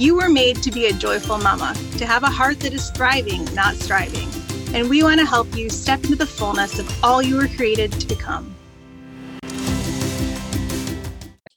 You were made to be a joyful mama, to have a heart that is thriving, not striving. And we want to help you step into the fullness of all you were created to become.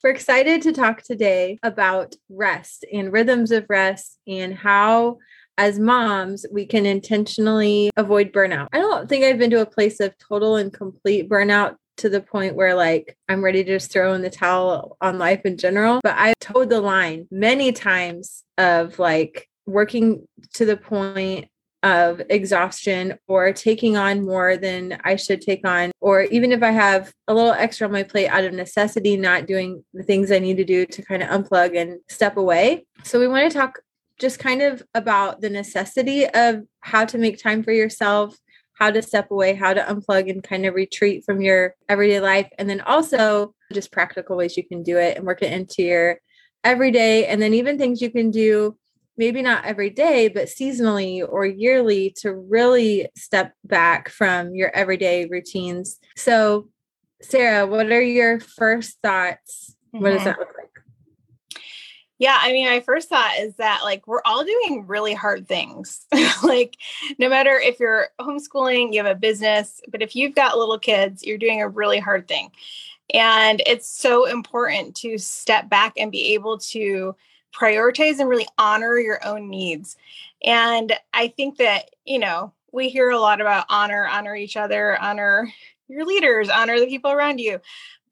We're excited to talk today about rest and rhythms of rest and how, as moms, we can intentionally avoid burnout. I don't think I've been to a place of total and complete burnout to the point where like I'm ready to just throw in the towel on life in general. But I've toed the line many times of like working to the point of exhaustion or taking on more than I should take on, or even if I have a little extra on my plate out of necessity, not doing the things I need to do to kind of unplug and step away. So, we want to talk just kind of about the necessity of how to make time for yourself, how to step away, how to unplug and kind of retreat from your everyday life. And then also just practical ways you can do it and work it into your everyday. And then even things you can do maybe not every day, but seasonally or yearly to really step back from your everyday routines. So, Sara, what are your first thoughts? Mm-hmm. What does mm-hmm. that look like? Yeah, I mean, my first thought is that like we're all doing really hard things. like, no matter if you're homeschooling, you have a business, but if you've got little kids, you're doing a really hard thing. And it's so important to step back and be able to prioritize and really honor your own needs. And I think that, you know, we hear a lot about honor, honor each other, honor your leaders, honor the people around you.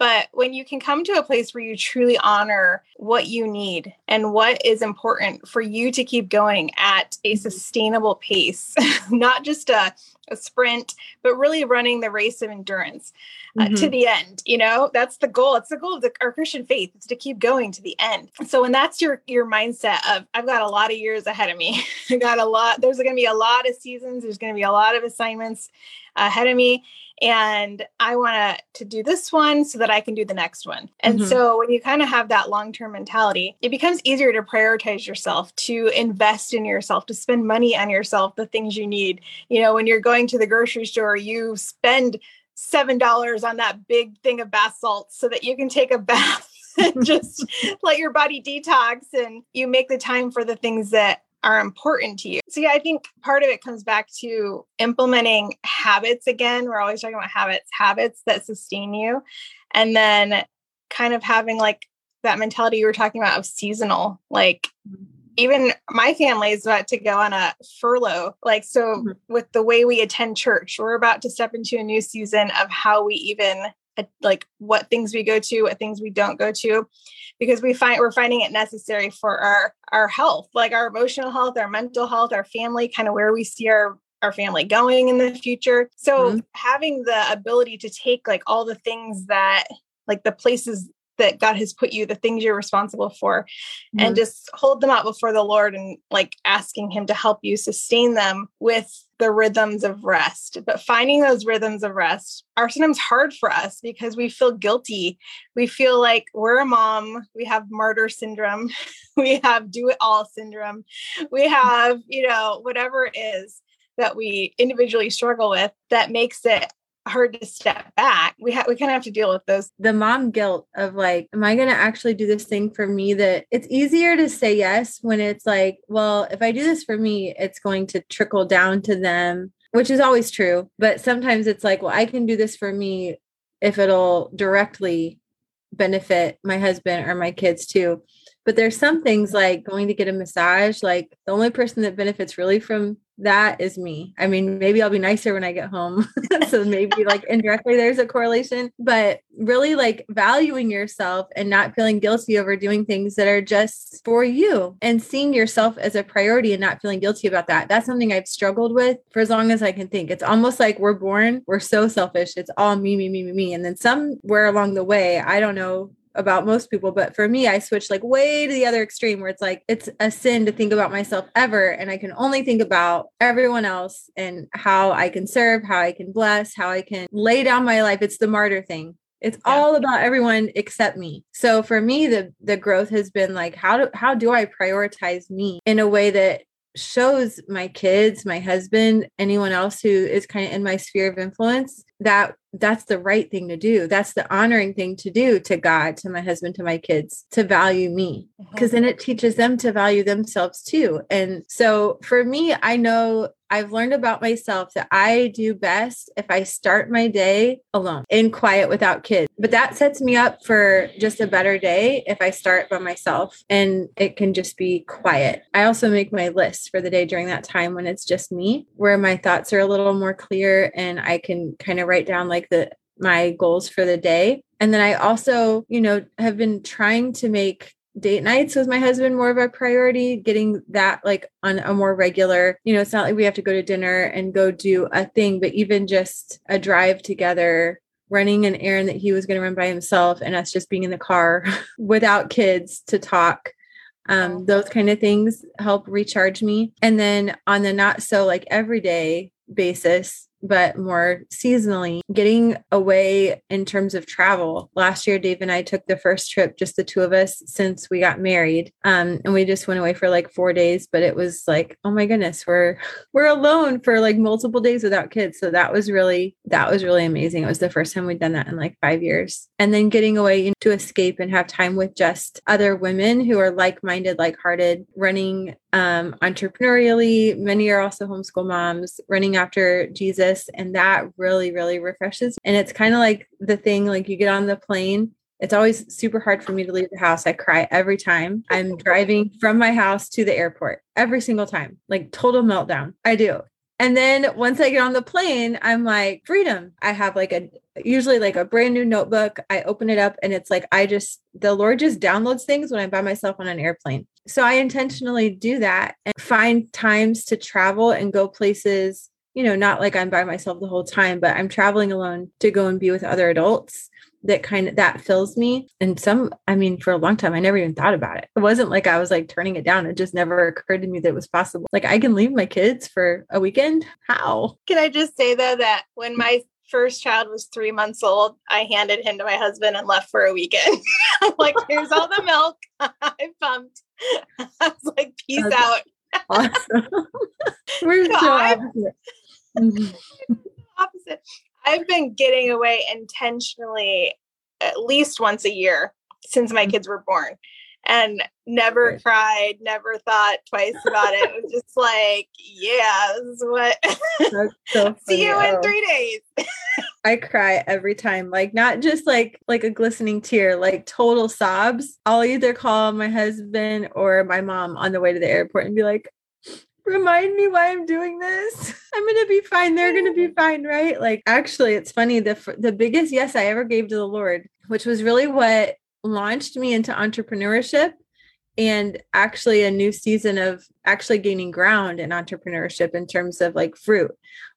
But when you can come to a place where you truly honor what you need and what is important for you to keep going at a mm-hmm. sustainable pace, not just a, a sprint, but really running the race of endurance uh, mm-hmm. to the end. You know, that's the goal. It's the goal of the, our Christian faith. is to keep going to the end. So when that's your your mindset of I've got a lot of years ahead of me. I got a lot. There's going to be a lot of seasons. There's going to be a lot of assignments ahead of me and I want to do this one so that I can do the next one. And mm-hmm. so when you kind of have that long-term mentality, it becomes easier to prioritize yourself, to invest in yourself, to spend money on yourself, the things you need. You know, when you're going to the grocery store, you spend seven dollars on that big thing of bath salts so that you can take a bath and just let your body detox and you make the time for the things that are important to you. So yeah, I think part of it comes back to implementing habits again. We're always talking about habits, habits that sustain you. And then kind of having like that mentality you were talking about of seasonal, like even my family is about to go on a furlough. Like, so mm-hmm. with the way we attend church, we're about to step into a new season of how we even like what things we go to, what things we don't go to, because we find we're finding it necessary for our our health, like our emotional health, our mental health, our family, kind of where we see our our family going in the future. So mm-hmm. having the ability to take like all the things that like the places that God has put you, the things you're responsible for, mm-hmm. and just hold them out before the Lord and like asking Him to help you sustain them with the rhythms of rest. But finding those rhythms of rest are sometimes hard for us because we feel guilty. We feel like we're a mom, we have martyr syndrome, we have do it all syndrome, we have, you know, whatever it is that we individually struggle with that makes it hard to step back. We have we kind of have to deal with those. The mom guilt of like, am I going to actually do this thing for me? That it's easier to say yes when it's like, well, if I do this for me, it's going to trickle down to them, which is always true. But sometimes it's like, well, I can do this for me if it'll directly benefit my husband or my kids too. But there's some things like going to get a massage, like the only person that benefits really from that is me. I mean, maybe I'll be nicer when I get home. so maybe like indirectly there's a correlation, but really like valuing yourself and not feeling guilty over doing things that are just for you and seeing yourself as a priority and not feeling guilty about that. That's something I've struggled with for as long as I can think. It's almost like we're born, we're so selfish. It's all me, me, me, me, me. And then somewhere along the way, I don't know about most people, but for me, I switched like way to the other extreme where it's like it's a sin to think about myself ever. And I can only think about everyone else and how I can serve, how I can bless, how I can lay down my life. It's the martyr thing. It's yeah. all about everyone except me. So for me, the the growth has been like how do how do I prioritize me in a way that shows my kids, my husband, anyone else who is kind of in my sphere of influence that that's the right thing to do. That's the honoring thing to do to God, to my husband, to my kids, to value me, because mm-hmm. then it teaches them to value themselves too. And so for me, I know I've learned about myself that I do best if I start my day alone in quiet without kids. But that sets me up for just a better day if I start by myself and it can just be quiet. I also make my list for the day during that time when it's just me, where my thoughts are a little more clear and I can kind of write down like the my goals for the day. And then I also, you know, have been trying to make date nights with my husband more of a priority getting that like on a more regular you know it's not like we have to go to dinner and go do a thing but even just a drive together running an errand that he was going to run by himself and us just being in the car without kids to talk. Um, those kind of things help recharge me. And then on the not so like everyday basis but more seasonally, getting away in terms of travel. Last year, Dave and I took the first trip, just the two of us, since we got married. Um, and we just went away for like four days, but it was like, oh my goodness, we're we're alone for like multiple days without kids. So that was really that was really amazing. It was the first time we'd done that in like five years. And then getting away to escape and have time with just other women who are like-minded, like-hearted, running um, entrepreneurially. Many are also homeschool moms running after Jesus. And that really, really refreshes. And it's kind of like the thing like you get on the plane. It's always super hard for me to leave the house. I cry every time I'm driving from my house to the airport, every single time, like total meltdown. I do. And then once I get on the plane, I'm like, freedom. I have like a usually like a brand new notebook. I open it up and it's like, I just, the Lord just downloads things when I'm by myself on an airplane. So I intentionally do that and find times to travel and go places, you know, not like I'm by myself the whole time, but I'm traveling alone to go and be with other adults that kind of that fills me and some i mean for a long time i never even thought about it it wasn't like i was like turning it down it just never occurred to me that it was possible like i can leave my kids for a weekend how can i just say though that when my first child was three months old, I handed him to my husband and left for a weekend. I'm like, here's all the milk. I pumped. I was like, peace That's out. awesome. Mm-hmm. We're so, so opposite. I've been getting away intentionally at least once a year since my mm-hmm. kids were born and never right. cried, never thought twice about it. It was just like, yeah, this is what so see you in oh. three days. I cry every time, like not just like like a glistening tear, like total sobs. I'll either call my husband or my mom on the way to the airport and be like, remind me why I'm doing this. I'm going to be fine. They're going to be fine, right? Like actually it's funny the the biggest yes I ever gave to the Lord, which was really what launched me into entrepreneurship and actually a new season of actually gaining ground in entrepreneurship in terms of like fruit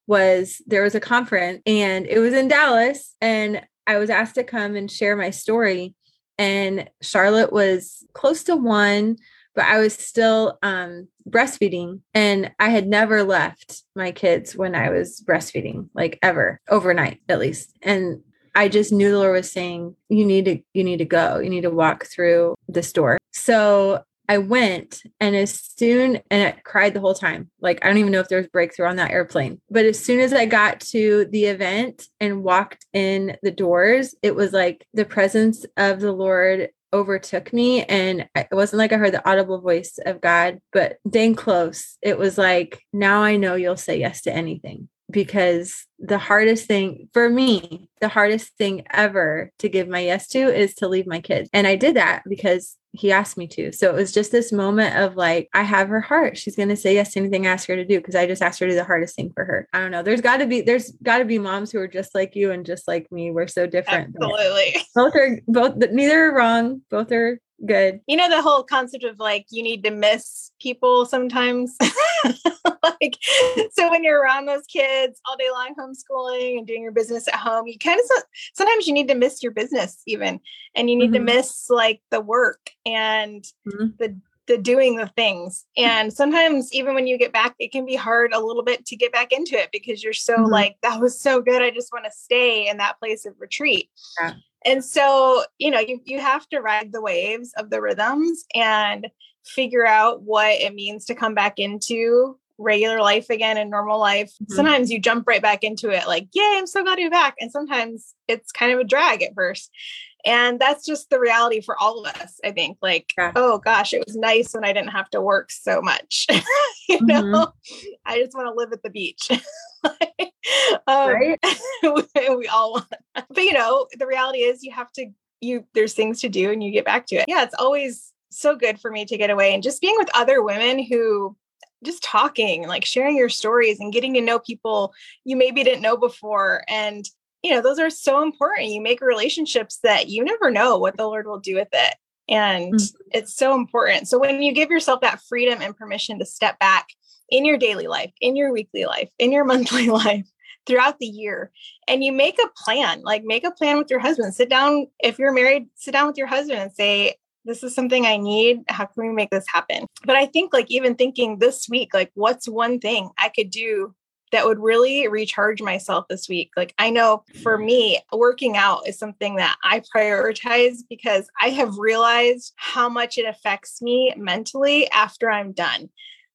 was there was a conference and it was in Dallas and I was asked to come and share my story and Charlotte was close to 1 but I was still um, breastfeeding and I had never left my kids when I was breastfeeding like ever overnight at least and I just knew the Lord was saying, you need to, you need to go, you need to walk through this door. So I went and as soon and I cried the whole time. Like I don't even know if there was breakthrough on that airplane. But as soon as I got to the event and walked in the doors, it was like the presence of the Lord overtook me and it wasn't like I heard the audible voice of God, but dang close. It was like now I know you'll say yes to anything because the hardest thing for me, the hardest thing ever to give my yes to is to leave my kids. And I did that because he asked me to. So it was just this moment of like, I have her heart. She's going to say yes to anything I ask her to do because I just asked her to do the hardest thing for her. I don't know. There's got to be, there's got to be moms who are just like you and just like me. We're so different. Absolutely. Both are, both, neither are wrong. Both are good. You know, the whole concept of like, you need to miss people sometimes. like, so when you're around those kids all day long, homeschooling and doing your business at home, you kind of sometimes you need to miss your business even, and you need mm-hmm. to miss like the work and mm-hmm. the the doing the things. And sometimes even when you get back, it can be hard a little bit to get back into it because you're so mm-hmm. like, that was so good. I just want to stay in that place of retreat. Yeah. And so, you know, you, you have to ride the waves of the rhythms and figure out what it means to come back into regular life again and normal life. Mm-hmm. Sometimes you jump right back into it, like, yay, I'm so glad to be back. And sometimes it's kind of a drag at first. And that's just the reality for all of us, I think. Like, yeah. oh gosh, it was nice when I didn't have to work so much. you mm-hmm. know, I just want to live at the beach. um, right? we all want. That. But you know, the reality is you have to you there's things to do and you get back to it. Yeah, it's always so good for me to get away and just being with other women who just talking, like sharing your stories and getting to know people you maybe didn't know before. And, you know, those are so important. You make relationships that you never know what the Lord will do with it. And mm-hmm. it's so important. So when you give yourself that freedom and permission to step back in your daily life, in your weekly life, in your monthly life, throughout the year and you make a plan like make a plan with your husband sit down if you're married sit down with your husband and say this is something I need. How can we make this happen? But I think, like, even thinking this week, like, what's one thing I could do that would really recharge myself this week? Like, I know for me, working out is something that I prioritize because I have realized how much it affects me mentally after I'm done.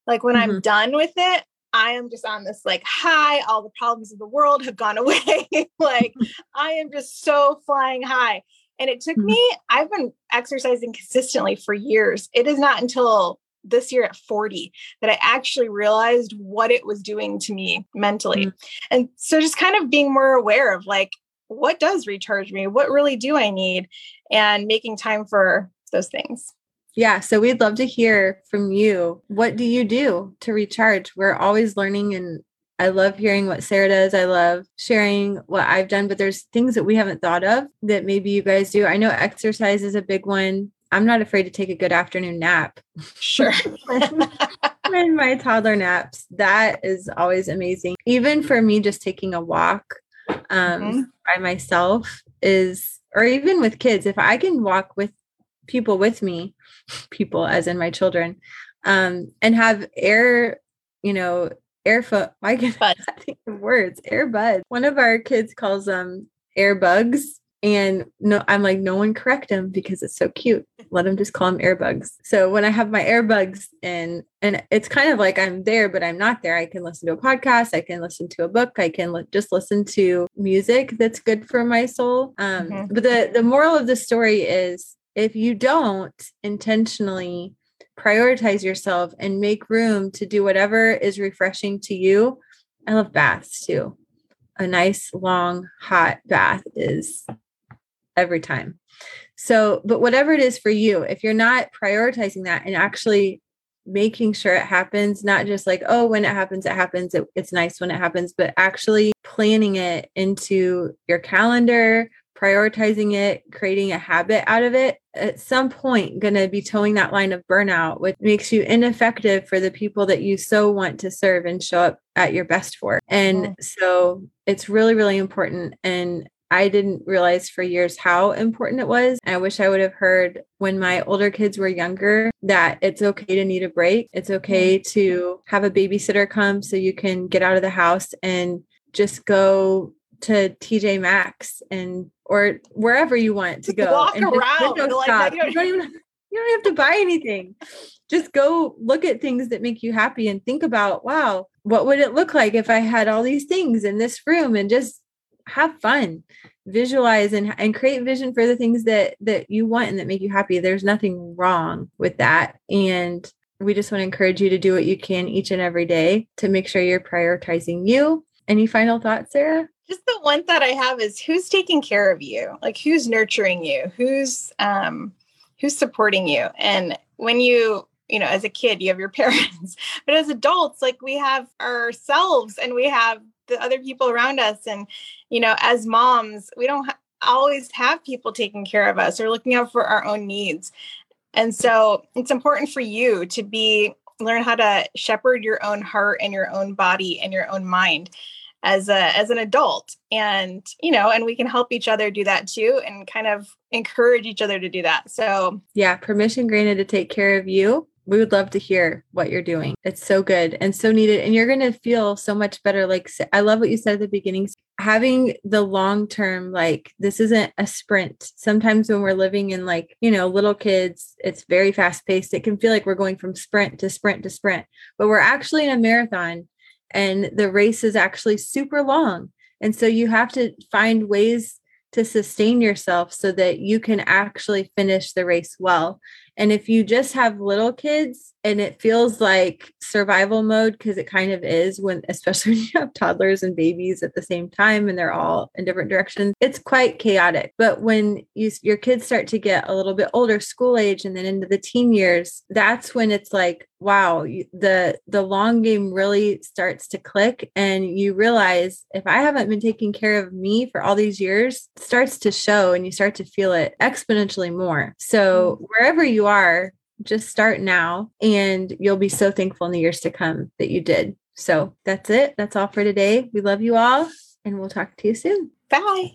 Like, when mm-hmm. I'm done with it, I am just on this like high, all the problems of the world have gone away. like, I am just so flying high. And it took mm-hmm. me, I've been exercising consistently for years. It is not until this year at 40 that I actually realized what it was doing to me mentally. Mm-hmm. And so just kind of being more aware of like, what does recharge me? What really do I need? And making time for those things. Yeah. So we'd love to hear from you. What do you do to recharge? We're always learning and I love hearing what Sara does. I love sharing what I've done, but there's things that we haven't thought of that maybe you guys do. I know exercise is a big one. I'm not afraid to take a good afternoon nap. Sure. when my toddler naps, that is always amazing. Even for me, just taking a walk um, mm-hmm. by myself is, or even with kids, if I can walk with people with me, people as in my children, um, and have air, you know, airfoot. Why can I think of words? Airbuds. One of our kids calls them airbugs. And no, I'm like, no one correct him because it's so cute. Let him just call them airbugs. So when I have my airbugs and and it's kind of like I'm there, but I'm not there. I can listen to a podcast. I can listen to a book. I can li- just listen to music that's good for my soul. Um, mm-hmm. But the the moral of the story is, if you don't intentionally prioritize yourself and make room to do whatever is refreshing to you. I love baths too. A nice, long, hot bath is every time. So, but whatever it is for you, if you're not prioritizing that and actually making sure it happens, not just like, oh, when it happens, it happens, it, it's nice when it happens, but actually planning it into your calendar, prioritizing it, creating a habit out of it, at some point going to be towing that line of burnout, which makes you ineffective for the people that you so want to serve and show up at your best for. And so it's really, really important. And I didn't realize for years how important it was. I wish I would have heard when my older kids were younger that it's okay to need a break. It's okay mm. to have a babysitter come so you can get out of the house and just go to TJ Maxx and or wherever you want to go. Walk and around. Like, you, don't even, you don't have to buy anything. Just go look at things that make you happy and think about, wow, what would it look like if I had all these things in this room and just have fun. Visualize and, and create vision for the things that that you want and that make you happy. There's nothing wrong with that. And we just want to encourage you to do what you can each and every day to make sure you're prioritizing you. Any final thoughts sara? Just the one thought I have is who's taking care of you? Like who's nurturing you? Who's um who's supporting you? And when you you know as a kid you have your parents but as adults like we have ourselves and we have the other people around us. And you know as moms we don't ha- always have people taking care of us or looking out for our own needs. And so it's important for you to be learn how to shepherd your own heart and your own body and your own mind as a as an adult. And you know and we can help each other do that too and kind of encourage each other to do that. So yeah permission granted to take care of you we would love to hear what you're doing it's so good and so needed and you're going to feel so much better like i love what you said at the beginning having the long term like this isn't a sprint sometimes when we're living in like you know little kids it's very fast paced it can feel like we're going from sprint to sprint to sprint but we're actually in a marathon and the race is actually super long. And so you have to find ways to sustain yourself so that you can actually finish the race well. And if you just have little kids and it feels like survival mode, because it kind of is when, especially when you have toddlers and babies at the same time and they're all in different directions, it's quite chaotic. But when you, your kids start to get a little bit older, school age, and then into the teen years, that's when it's like, wow, the the long game really starts to click, and you realize if I haven't been taking care of me for all these years, starts to show, and you start to feel it exponentially more. So mm. wherever you are, just start now and you'll be so thankful in the years to come that you did. So that's it. That's all for today. We love you all and we'll talk to you soon. Bye.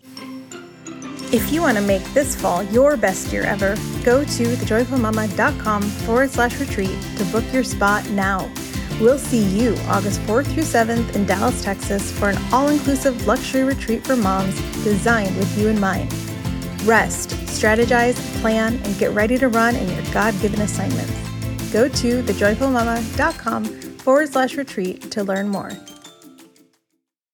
If you want to make this fall your best year ever, go to thejoyfulmama.com forward slash retreat to book your spot now. We'll see you August 4th through 7th in Dallas, Texas for an all inclusive luxury retreat for moms designed with you in mind. Rest, strategize, plan, and get ready to run in your God given assignments. Go to thejoyfulmama.com forward slash retreat to learn more.